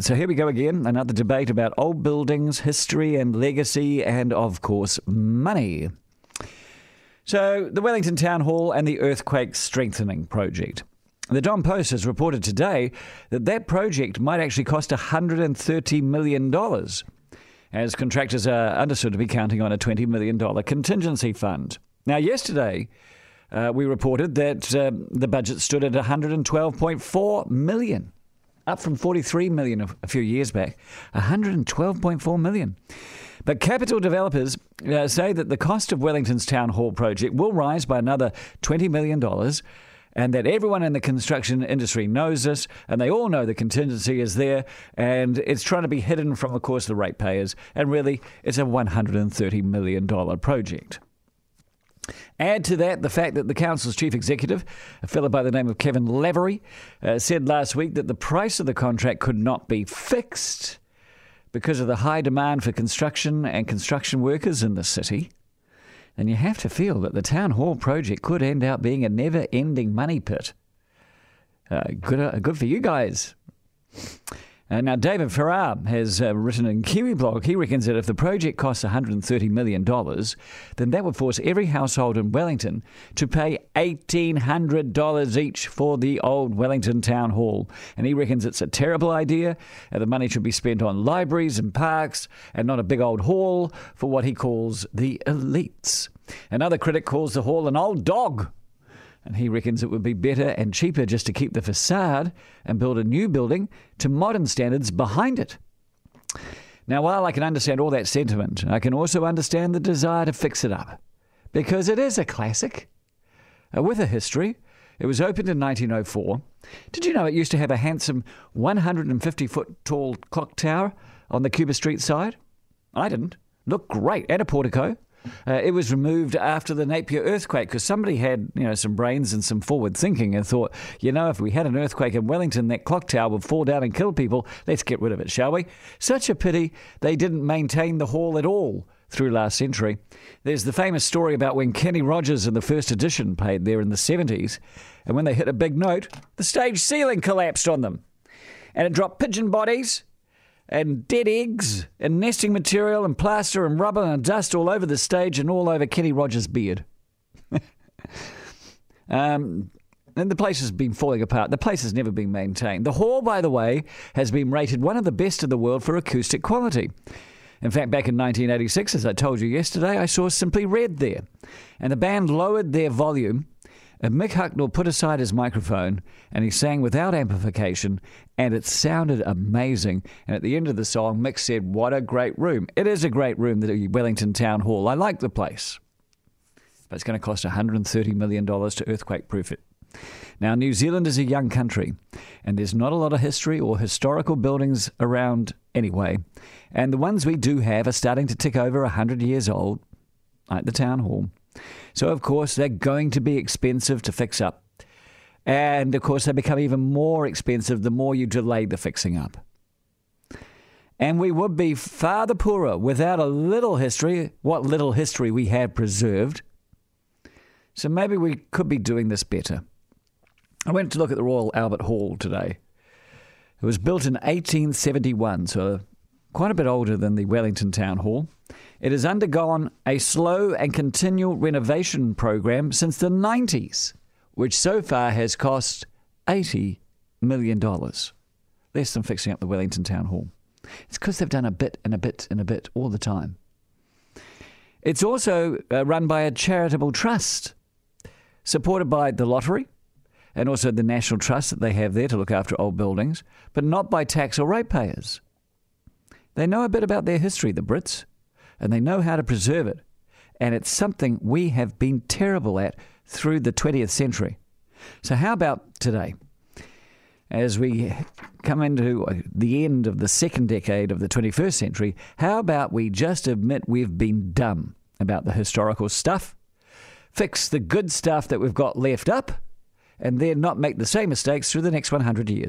So here we go again, another debate about old buildings, history and legacy, and of course, money. So, the Wellington Town Hall and the Earthquake Strengthening Project. The Dom Post has reported today that that project might actually cost $130 million, as contractors are understood to be counting on a $20 million contingency fund. Now, yesterday, uh, we reported that uh, the budget stood at 112.4 million up from 43 million a few years back, 112.4 million. But capital developers uh, say that the cost of Wellington's Town Hall project will rise by another $20 million and that everyone in the construction industry knows this, and they all know the contingency is there, and it's trying to be hidden from, of course, the ratepayers. And really, it's a $130 million project. Add to that the fact that the council's chief executive, a fellow by the name of Kevin Lavery, uh, said last week that the price of the contract could not be fixed because of the high demand for construction and construction workers in the city. And you have to feel that the town hall project could end up being a never ending money pit. Uh, good, uh, good for you guys. Uh, now, David Farrar has uh, written in Kiwiblog, he reckons that if the project costs $130 million, then that would force every household in Wellington to pay $1,800 each for the old Wellington Town Hall. And he reckons it's a terrible idea. Uh, the money should be spent on libraries and parks and not a big old hall for what he calls the elites. Another critic calls the hall an old dog and he reckons it would be better and cheaper just to keep the facade and build a new building to modern standards behind it. Now, while I can understand all that sentiment, I can also understand the desire to fix it up because it is a classic uh, with a history. It was opened in 1904. Did you know it used to have a handsome 150 foot tall clock tower on the Cuba Street side? I didn't. Looked great, and a portico. Uh, it was removed after the Napier earthquake because somebody had you know some brains and some forward thinking and thought, you know, if we had an earthquake in Wellington, that clock tower would fall down and kill people. Let's get rid of it, shall we? Such a pity they didn't maintain the hall at all through last century. There's the famous story about when Kenny Rogers in the first edition played there in the 70s, and when they hit a big note, the stage ceiling collapsed on them. And it dropped pigeon bodies and dead eggs and nesting material and plaster and rubber and dust all over the stage and all over Kenny Rogers' beard. um, and the place has been falling apart. The place has never been maintained. The hall, by the way, has been rated one of the best in the world for acoustic quality. In fact, back in 1986, as I told you yesterday, I saw Simply Red there. And the band lowered their volume and Mick Hucknall put aside his microphone and he sang without amplification, and it sounded amazing. And at the end of the song, Mick said, What a great room. It is a great room, the Wellington Town Hall. I like the place. But it's going to cost $130 million to earthquake proof it. Now, New Zealand is a young country, and there's not a lot of history or historical buildings around anyway. And the ones we do have are starting to tick over 100 years old, like the town hall. So, of course, they're going to be expensive to fix up. And, of course, they become even more expensive the more you delay the fixing up. And we would be far the poorer without a little history, what little history we have preserved. So maybe we could be doing this better. I went to look at the Royal Albert Hall today. It was built in 1871, so quite a bit older than the Wellington Town Hall. It has undergone a slow and continual renovation program since the 90s, which so far has cost $80 million. Less than fixing up the Wellington Town Hall. It's because they've done a bit and a bit and a bit all the time. It's also uh, run by a charitable trust, supported by the lottery and also the National Trust that they have there to look after old buildings, but not by tax or ratepayers. They know a bit about their history, the Brits and they know how to preserve it. And it's something we have been terrible at through the 20th century. So, how about today? As we come into the end of the second decade of the 21st century, how about we just admit we've been dumb about the historical stuff, fix the good stuff that we've got left up, and then not make the same mistakes through the next 100 years?